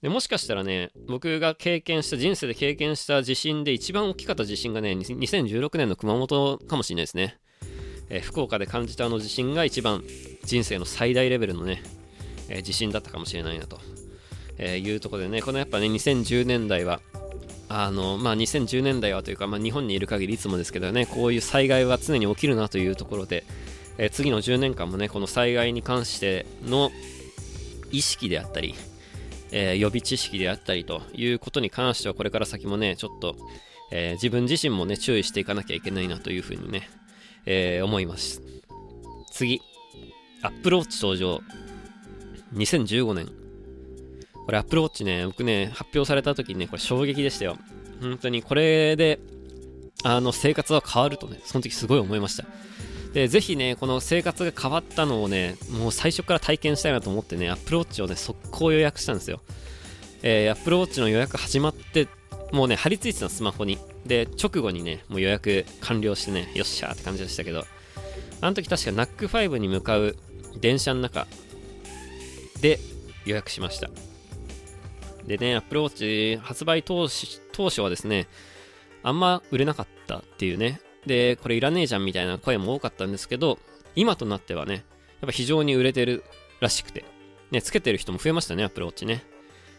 Speaker 1: でもしかしたらね、僕が経験した、人生で経験した地震で一番大きかった地震がね、2016年の熊本かもしれないですね。えー、福岡で感じたあの地震が一番人生の最大レベルのね、えー、地震だったかもしれないなと、えー、いうところでね、このやっぱね、2010年代は、あの、まあ、2010年代はというか、まあ、日本にいる限りいつもですけどね、こういう災害は常に起きるなというところで、えー、次の10年間もね、この災害に関しての意識であったり、えー、予備知識であったりということに関しては、これから先もね、ちょっと、えー、自分自身もね、注意していかなきゃいけないなというふうにね、えー、思います。次、アップローチ登場。2015年。これアップルウォッチね、僕ね、発表された時にね、これ衝撃でしたよ。本当にこれで、あの、生活は変わるとね、その時すごい思いました。で、ぜひね、この生活が変わったのをね、もう最初から体験したいなと思ってね、アップルウォッチをね、速攻予約したんですよ。えー、アップルウォッチの予約始まって、もうね、貼り付いてたスマホに。で、直後にね、もう予約完了してね、よっしゃーって感じでしたけど、あの時確か NAC5 に向かう電車の中で予約しました。でね、Apple Watch 発売当初はですね、あんま売れなかったっていうね。で、これいらねえじゃんみたいな声も多かったんですけど、今となってはね、やっぱ非常に売れてるらしくて、ね、つけてる人も増えましたね、Apple Watch ね。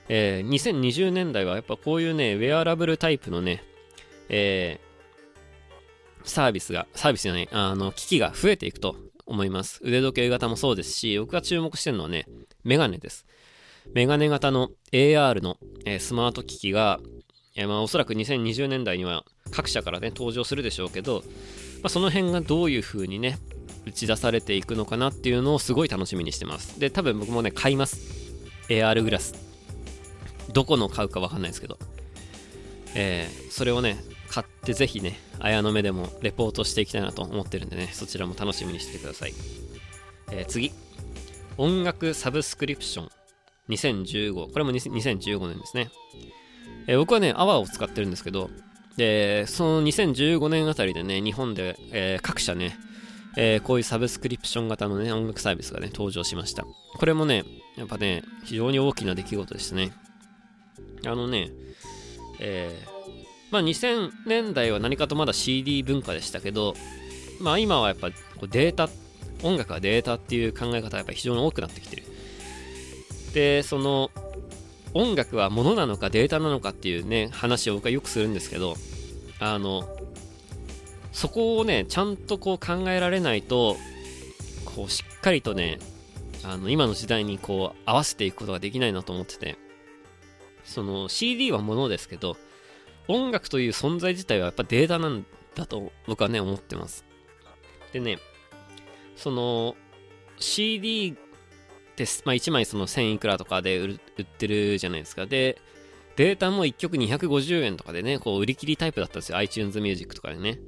Speaker 1: えー、2020年代はやっぱこういうね、ウェアラブルタイプのね、えー、サービスが、サービスじゃない、あの、機器が増えていくと思います。腕時計型もそうですし、僕が注目してるのはね、メガネです。メガネ型の AR の、え、スマート機器が、え、まあ、おそらく2020年代には各社からね、登場するでしょうけど、まあ、その辺がどういう風にね、打ち出されていくのかなっていうのをすごい楽しみにしてます。で、多分僕もね、買います。AR グラス。どこの買うかわかんないですけど。えー、それをね、買ってぜひね、綾の目でもレポートしていきたいなと思ってるんでね、そちらも楽しみにしてください。えー、次。音楽サブスクリプション。2015。これも2015年ですね。えー、僕はね、アワーを使ってるんですけど、で、その2015年あたりでね、日本で、えー、各社ね、えー、こういうサブスクリプション型のね、音楽サービスがね、登場しました。これもね、やっぱね、非常に大きな出来事でしたね。あのね、えー、まあ2000年代は何かとまだ CD 文化でしたけど、まあ今はやっぱデータ、音楽はデータっていう考え方がやっぱ非常に多くなってきてる。でその音楽は物なのかデータなのかっていうね話を僕はよくするんですけどあのそこをねちゃんとこう考えられないとこうしっかりとねあの今の時代にこう合わせていくことができないなと思っててその CD は物ですけど音楽という存在自体はやっぱデータなんだと僕はね思ってます。でねその CD です。まあ、1枚その1000いくらとかで売ってるじゃないですか。で、データも1曲250円とかでね、こう売り切りタイプだったんですよ。iTunes Music とかでね。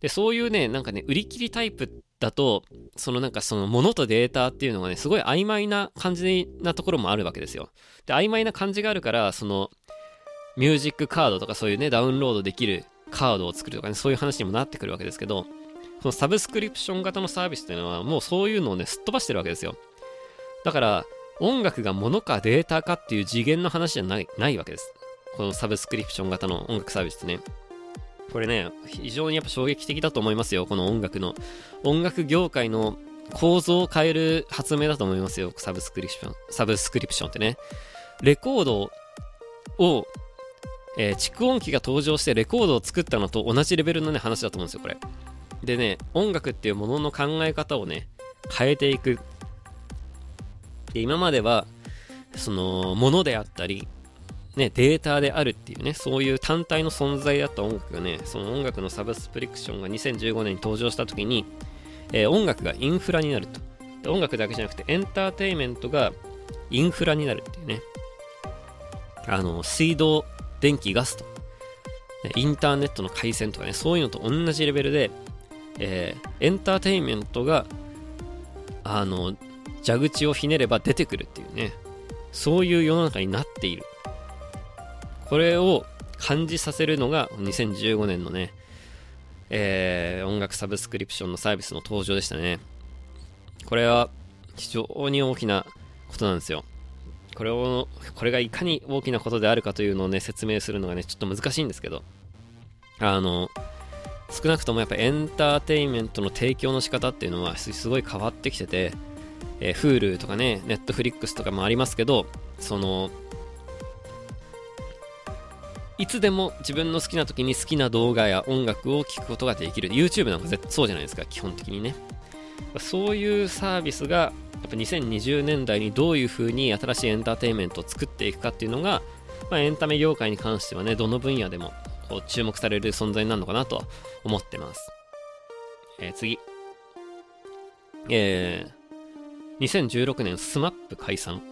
Speaker 1: で、そういうね、なんかね、売り切りタイプだと、そのなんかその物とデータっていうのがね、すごい曖昧な感じなところもあるわけですよ。で、曖昧な感じがあるから、その、ミュージックカードとかそういうね、ダウンロードできるカードを作るとかね、そういう話にもなってくるわけですけど、そのサブスクリプション型のサービスっていうのは、もうそういうのをね、すっ飛ばしてるわけですよ。だから音楽が物かデータかっていう次元の話じゃないないわけです。このサブスクリプション型の音楽サービスね。これね、非常にやっぱ衝撃的だと思いますよ。この音楽の。音楽業界の構造を変える発明だと思いますよ。サブスクリプション。サブスクリプションってね。レコードを、えー、蓄音機が登場してレコードを作ったのと同じレベルのね、話だと思うんですよ、これ。でね、音楽っていうものの考え方をね、変えていくで、今までは、その、ものであったり、ね、データであるっていうね、そういう単体の存在だった音楽がね、その音楽のサブスプリクションが2015年に登場した時に、えー、音楽がインフラになるとで。音楽だけじゃなくてエンターテインメントがインフラになるっていうね。あの、水道、電気、ガスと、インターネットの回線とかね、そういうのと同じレベルで、えー、エンターテインメントが、あの、蛇口をひねれば出てくるっていうね、そういう世の中になっている。これを感じさせるのが2015年のね、えー、音楽サブスクリプションのサービスの登場でしたね。これは非常に大きなことなんですよ。これを、これがいかに大きなことであるかというのをね、説明するのがね、ちょっと難しいんですけど、あの、少なくともやっぱエンターテインメントの提供の仕方っていうのはすごい変わってきてて、えー、Hulu とかね、Netflix とかもありますけど、その、いつでも自分の好きな時に好きな動画や音楽を聴くことができる。YouTube なんか絶そうじゃないですか、基本的にね。そういうサービスが、やっぱ2020年代にどういう風に新しいエンターテインメントを作っていくかっていうのが、まあ、エンタメ業界に関してはね、どの分野でもこう注目される存在になるのかなと思ってます。えー、次。えー、2016年 SMAP 解散。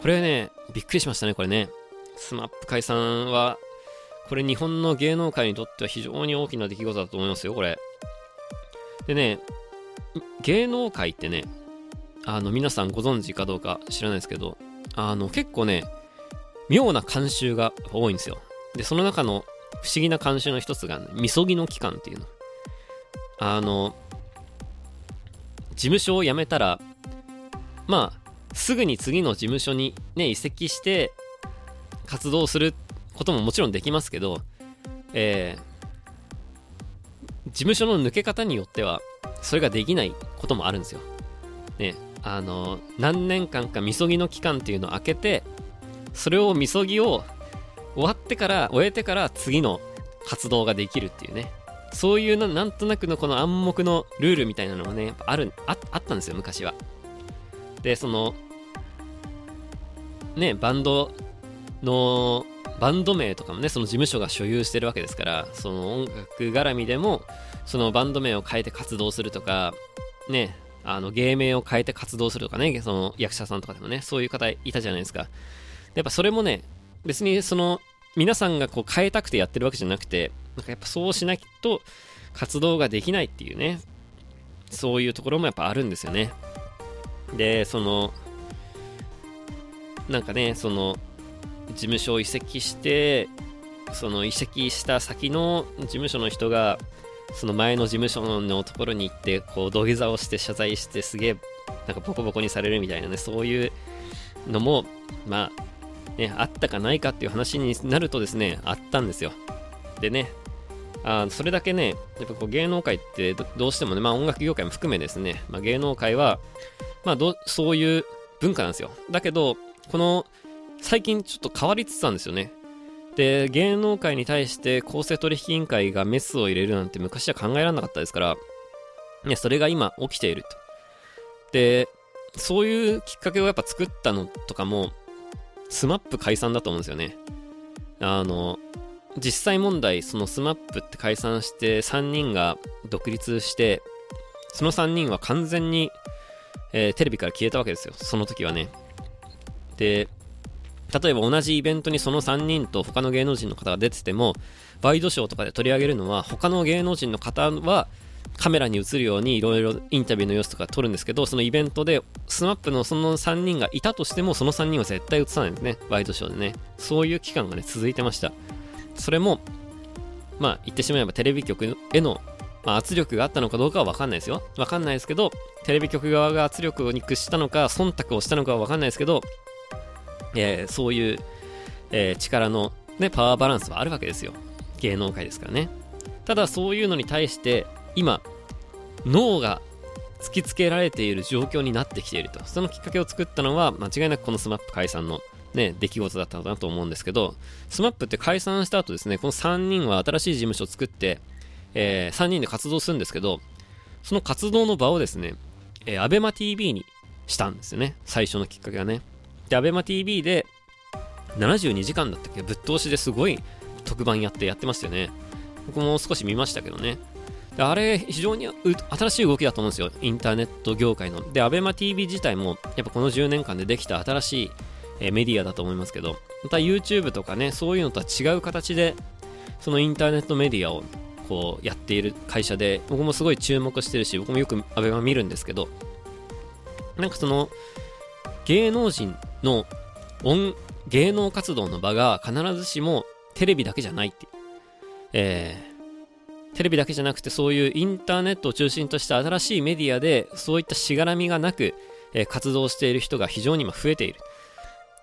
Speaker 1: これね、びっくりしましたね、これね。SMAP 解散は、これ日本の芸能界にとっては非常に大きな出来事だと思いますよ、これ。でね、芸能界ってね、あの、皆さんご存知かどうか知らないですけど、あの、結構ね、妙な慣習が多いんですよ。で、その中の不思議な慣習の一つが、ね、みそぎの期間っていうの。あの、事務所を辞めたら、まあ、すぐに次の事務所にね、移籍して活動することももちろんできますけど、えー、事務所の抜け方によっては、それができないこともあるんですよ。ね、あの、何年間かみそぎの期間っていうのを空けて、それをみそぎを終わってから、終えてから次の活動ができるっていうね。そういうななんとなくのこの暗黙のルールみたいなのがね、やっぱあるあ、あったんですよ、昔は。で、その、ね、バンドの、バンド名とかもね、その事務所が所有してるわけですから、その音楽絡みでも、そのバンド名を変えて活動するとか、ね、あの芸名を変えて活動するとかね、その役者さんとかでもね、そういう方いたじゃないですか。やっぱそれもね、別にその皆さんがこう変えたくてやってるわけじゃなくて、なんかやっぱそうしないと活動ができないっていうね、そういうところもやっぱあるんですよね。で、その、なんかね、その、事務所を移籍して、その移籍した先の事務所の人が、その前の事務所のところに行って、こう土下座をして謝罪してすげえ、なんかボコボコにされるみたいなね、そういうのも、まあ、ね、あったかないかっていう話になるとですね、あったんですよ。でね、あそれだけね、やっぱこう芸能界ってどうしてもね、まあ音楽業界も含めですね、まあ、芸能界は、まあどそういう文化なんですよ。だけど、この最近ちょっと変わりつつあるんですよね。で、芸能界に対して公正取引委員会がメスを入れるなんて昔は考えられなかったですから、ね、それが今起きていると。で、そういうきっかけをやっぱ作ったのとかも、 SMAP 解散だと思うんですよね。あの、実際問題、その SMAP って解散して3人が独立して、その3人は完全に、えー、テレビから消えたわけですよ。その時はね。で、例えば同じイベントにその3人と他の芸能人の方が出てても、ワイドショーとかで取り上げるのは、他の芸能人の方はカメラに映るようにいろいろインタビューの様子とか撮るんですけど、そのイベントで SMAP のその3人がいたとしても、その3人は絶対映さないんですね。ワイドショーでね。そういう期間がね、続いてました。それも、まあ言ってしまえばテレビ局への、まあ、圧力があったのかどうかはわかんないですよ。わかんないですけど、テレビ局側が圧力に屈したのか、忖度をしたのかはわかんないですけど、えー、そういう、えー、力の、ね、パワーバランスはあるわけですよ。芸能界ですからね。ただそういうのに対して今脳が突きつけられている状況になってきているとそのきっかけを作ったのは間違いなくこの SMAP 解散のね、出来事だったのかなと思うんですけど SMAP って解散した後ですねこの3人は新しい事務所を作って、えー、3人で活動するんですけどその活動の場をですね、えー、ABEMATV にしたんですよね最初のきっかけはねで ABEMATV で72時間だったっけ？ぶっ通しですごい特番やってやってましたよね僕も少し見ましたけどね。あれ、非常に新しい動きだと思うんですよ。インターネット業界の。で、ABEMATV 自体も、やっぱこの10年間でできた新しい、えメディアだと思いますけど、また YouTube とかね、そういうのとは違う形で、そのインターネットメディアをこうやっている会社で、僕もすごい注目してるし、僕もよく ABEMA 見るんですけど、なんかその、芸能人の音、芸能活動の場が必ずしもテレビだけじゃないっていう。えー、テレビだけじゃなくてそういうインターネットを中心とした新しいメディアでそういったしがらみがなく、えー、活動している人が非常に今増えている。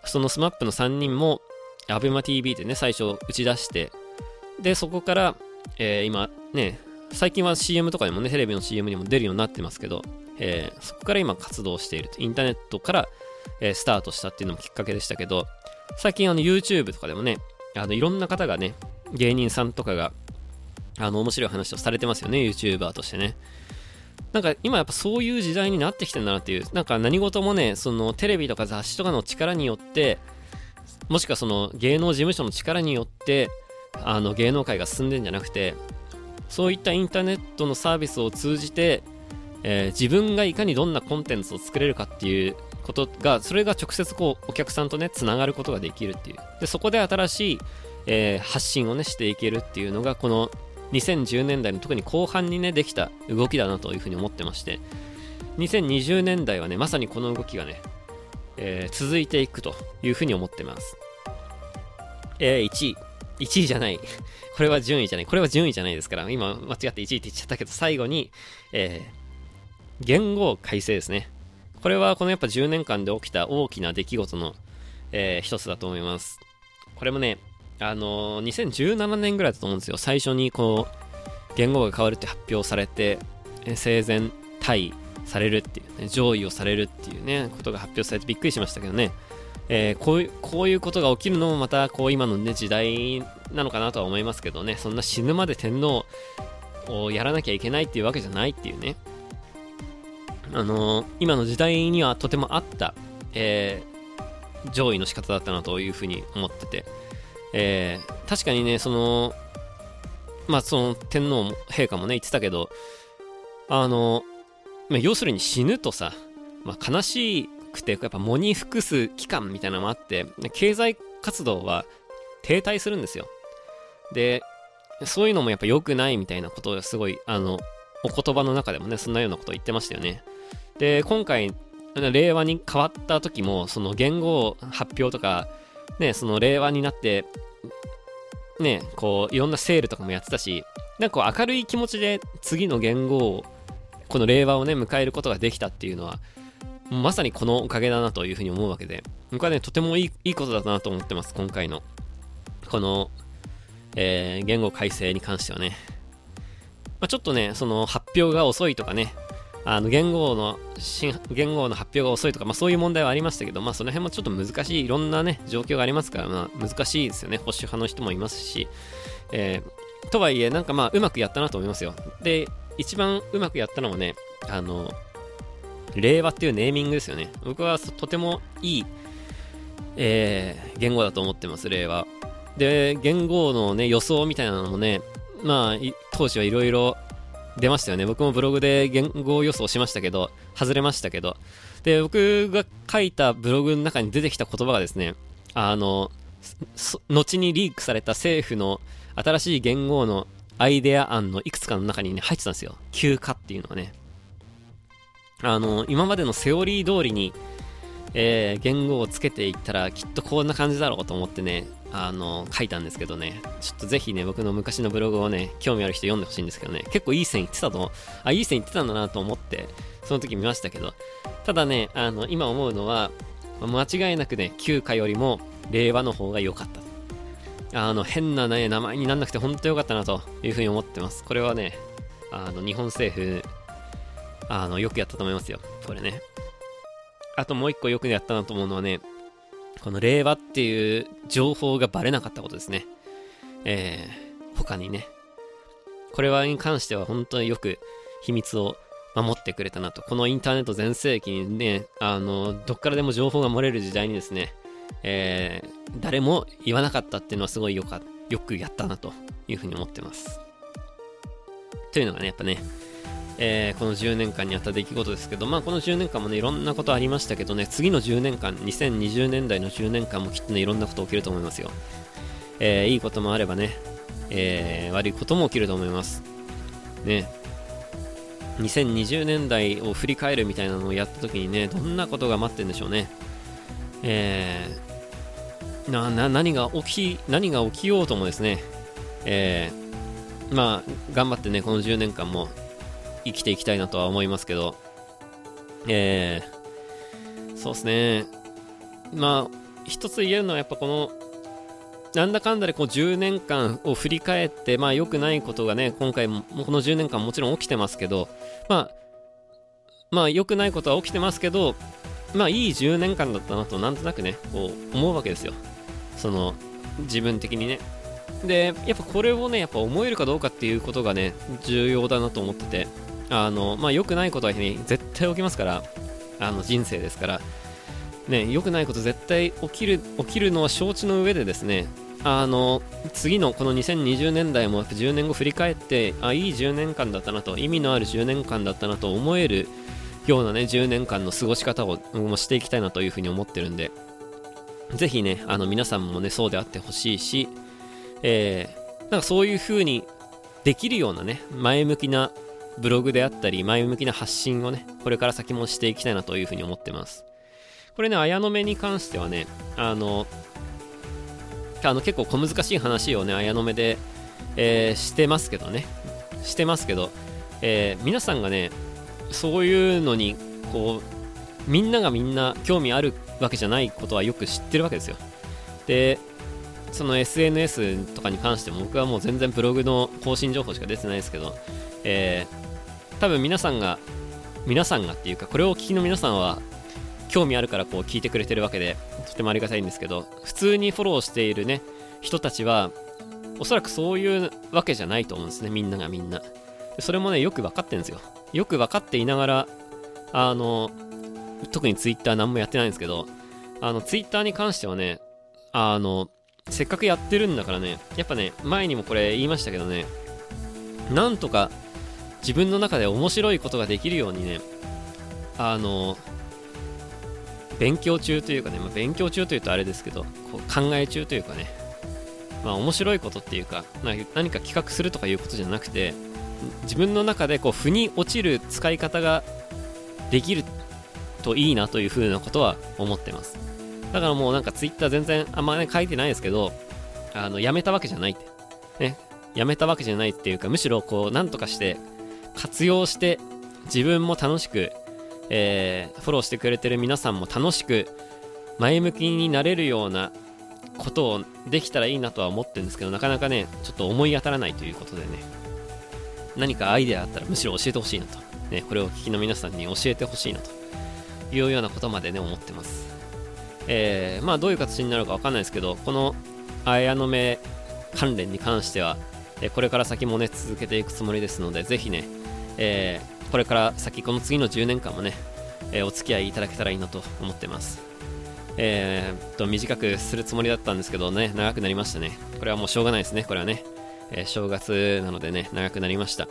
Speaker 1: その SMAP の3人も ABEMATV でね、最初打ち出して、で、そこから、えー、今ね、最近は CM とかでもね、テレビの CM にも出るようになってますけど、えー、そこから今活動していると。インターネットから、えー、スタートしたっていうのもきっかけでしたけど、最近あの YouTube とかでもね、あのいろんな方がね芸人さんとかがあの面白い話をされてますよね YouTuber としてねなんか今やっぱそういう時代になってきてんだなっていうなんか何事もねそのテレビとか雑誌とかの力によってもしくはその芸能事務所の力によってあの芸能界が進んでんじゃなくてそういったインターネットのサービスを通じて、えー、自分がいかにどんなコンテンツを作れるかっていうことがそれが直接こうお客さんとねつながることができるっていう。でそこで新しい、えー、発信をねしていけるっていうのがこの2010年代の特に後半にねできた動きだなというふうに思ってまして2020年代はねまさにこの動きがね、えー、続いていくというふうに思ってます。えー、1位1位じゃない。これは順位じゃない。これは順位じゃないですから、今間違って1位って言っちゃったけど、最後に、えー、言語改正ですね。これはこのやっぱ10年間で起きた大きな出来事の、えー、一つだと思います。これもね、あのー、2017年ぐらいだと思うんですよ。最初にこう、言語が変わるって発表されて、えー、生前退位されるっていうね、上位をされるっていうね、ことが発表されてびっくりしましたけどね。えー、こういうこういうことが起きるのもまたこう今の、ね、時代なのかなとは思いますけどね。そんな死ぬまで天皇をやらなきゃいけないっていうわけじゃないっていうね。あのー、今の時代にはとてもあった、えー、上位の仕方だったなというふうに思ってて、えー、確かにねそのまあその天皇も陛下もね言ってたけどあの、まあ、要するに死ぬとさ、まあ、悲しいくて、やっぱ藻に服す期間みたいなのもあって、経済活動は停滞するんですよ。で、そういうのもやっぱ良くないみたいなことをすごい、あの、お言葉の中でもね、そんなようなことを言ってましたよね。で、今回、令和に変わった時も、その言語発表とか、ね、その令和になって、ね、こう、いろんなセールとかもやってたし、なんかこう明るい気持ちで次の言語を、この令和をね、迎えることができたっていうのは、まさにこのおかげだなというふうに思うわけで、僕はね、とてもいいいいことだなと思ってます、今回の。この、えー、言語改正に関してはね。まあ、ちょっとね、その発表が遅いとかね、あの言語の新言語の発表が遅いとか、まあ、そういう問題はありましたけど、まあ、その辺もちょっと難しい、いろんなね、状況がありますから、まあ、難しいですよね。保守派の人もいますし、えー、とはいえ、なんかまあ、うまくやったなと思いますよ。で、一番うまくやったのはね、あの、令和っていうネーミングですよね。僕はとてもいい、えー、言語だと思ってます、令和。で、言語のね、予想みたいなのもね、まあ、当時はいろいろ出ましたよね。僕もブログで言語予想しましたけど、外れましたけど。で、僕が書いたブログの中に出てきた言葉がですね、あの、後にリークされた政府の新しい言語のアイデア案のいくつかの中にね、入ってたんですよ。休暇っていうのがね。あの、今までのセオリー通りに、えー、言語をつけていったらきっとこんな感じだろうと思ってね、あの、書いたんですけどね、ちょっとぜひね、僕の昔のブログをね、興味ある人読んでほしいんですけどね、結構いい線いってたと、あ、いい線いってたんだなと思って、その時見ましたけど、ただね、あの、今思うのは、間違いなくね、旧家よりも令和の方が良かった。あの、変なね、名前になんなくて本当良かったなというふうに思ってます。これはね、あの、日本政府あの、よくやったと思いますよ。これね。あともう一個よくやったなと思うのはね、この令和っていう情報がバレなかったことですね。えー、他にね。これはに関しては本当によく秘密を守ってくれたなと。このインターネット全盛期にね、あの、どっからでも情報が漏れる時代にですね、えー、誰も言わなかったっていうのはすごいよかよくやったなというふうに思ってます。というのがね、やっぱね、えー、この10年間にあった出来事ですけど、まあ、この10年間もね、いろんなことありましたけどね、次の10年間、2020年代の10年間もきっとね、いろんなこと起きると思いますよ。えー、いいこともあればね、えー、悪いことも起きると思います。ね。2020年代を振り返るみたいなのをやった時にね、どんなことが待ってるんでしょうね。えー、な、な、何が起き、何が起きようともですね、えー、まあ、頑張ってね、この10年間も生きていきたいなとは思いますけど、えー、そうですね。まあ、一つ言えるのはやっぱこの、なんだかんだでこう10年間を振り返って、まあ良くないことがね、今回も、この10年間もちろん起きてますけど、まあ、まあ良くないことは起きてますけど、まあいい10年間だったなとなんとなくね、こう思うわけですよ。その、自分的にねでやっぱこれをねやっぱ思えるかどうかっていうことがね重要だなと思っててあのまあ良くないことは、ね、絶対起きますからあの人生ですから。ね良くないこと絶対起きる起きるのは承知の上でですねあの次のこの2020年代も10年後振り返ってあいい10年間だったなと意味のある10年間だったなと思えるようなね10年間の過ごし方をしていきたいなというふうに思ってるんでぜひねあの皆さんもねそうであってほしいし、えー、なんかそういうふうにできるようなね前向きなブログであったり前向きな発信をねこれから先もしていきたいなというふうに思ってます。これね綾野目に関してはねあのあの結構小難しい話をね綾野目で、えー、してますけどね。してますけど、えー、皆さんがねそういうのにこうみんながみんな興味あるわけじゃないことはよく知ってるわけですよ。でその SNS とかに関しても僕はもう全然ブログの更新情報しか出てないですけど、え、多分皆さんが皆さんがっていうかこれをお聞きの皆さんは興味あるからこう聞いてくれてるわけでとてもありがたいんですけど普通にフォローしているね人たちはおそらくそういうわけじゃないと思うんですねみんながみんな。それもねよく分かってるんですよ。よく分かっていながらあの特に Twitter 何もやってないんですけどあの Twitter に関してはねあのせっかくやってるんだからねやっぱね前にもこれ言いましたけどねなんとか自分の中で面白いことができるようにねあの勉強中というかね、まあ、勉強中というとあれですけどこう考え中というかねまあ面白いことっていうか何か企画するとかいうことじゃなくて自分の中でこう腑に落ちる使い方ができるといいなというふうなことは思ってます。だからもうなんか Twitter 全然あんまね書いてないですけどあのやめたわけじゃないって。ねやめたわけじゃないっていうかむしろこうなんとかして活用して自分も楽しくえー、フォローしてくれてる皆さんも楽しく前向きになれるようなことをできたらいいなとは思ってるんですけどなかなかねちょっと思い当たらないということでね何かアイデアあったらむしろ教えてほしいなと、ね、これをお聞きの皆さんに教えてほしいなというようなことまでね思ってます。えー、まあどういう形になるかわかんないですけどこの綾野目関連に関しては、これから先もね続けていくつもりですのでぜひね、えーこれから先この次の10年間もね、えー、お付き合いいただけたらいいなと思ってます。えー、っと短くするつもりだったんですけどね長くなりましたね。これはもうしょうがないですね。これはね、えー、正月なのでね長くなりました。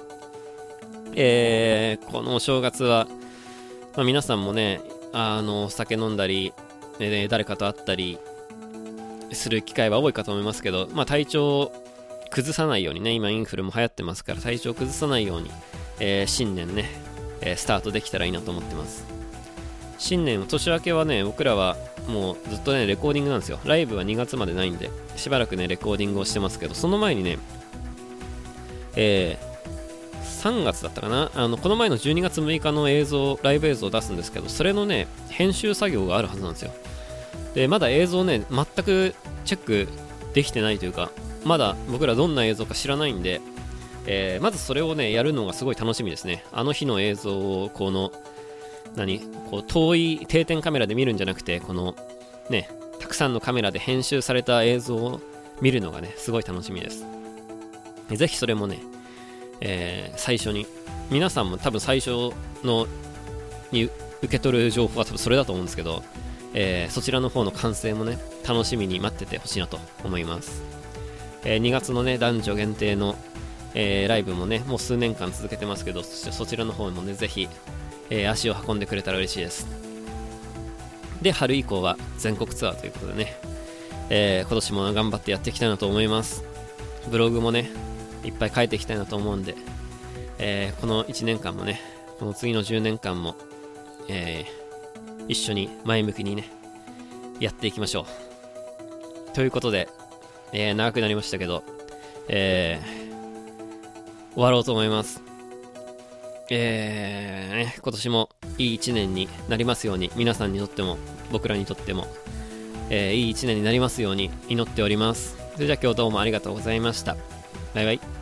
Speaker 1: えー、このお正月は、まあ、皆さんもねあの酒飲んだり、え誰かと会ったりする機会は多いかと思いますけど、まあ、体調を崩さないようにね今インフルも流行ってますから体調を崩さないようにえー、新年ね、えー、スタートできたらいいなと思ってます。新年年明けはね僕らはもうずっとねレコーディングなんですよ。ライブは2月までないんでしばらくねレコーディングをしてますけどその前にねえー、3月だったかな？あのこの前の12月6日の映像ライブ映像を出すんですけどそれのね編集作業があるはずなんですよ。でまだ映像ね全くチェックできてないというかまだ僕らどんな映像か知らないんでえー、まずそれをね、やるのがすごい楽しみですね。あの日の映像を、この、何こう遠い定点カメラで見るんじゃなくて、この、ね、たくさんのカメラで編集された映像を見るのがね、すごい楽しみです。ぜひそれもね、えー、最初に、皆さんも多分最初のに受け取る情報は多分それだと思うんですけど、えー、そちらの方の完成もね、楽しみに待っててほしいなと思います。えー、2月のね、男女限定のえー、ライブもね、もう数年間続けてますけど、そちらの方もね、ぜひ、えー、足を運んでくれたら嬉しいです。で、春以降は全国ツアーということでね、えー、今年も頑張ってやっていきたいなと思います。ブログもね、いっぱい書いていきたいなと思うんで、え、この1年間もね、この次の10年間も、え、一緒に前向きにね、やっていきましょう。ということで、え、長くなりましたけど、えー、終わろうと思います。えー、今年もいい一年になりますように、皆さんにとっても、僕らにとっても、えー、いい一年になりますように祈っております。それじゃあ今日どうもありがとうございました。バイバイ。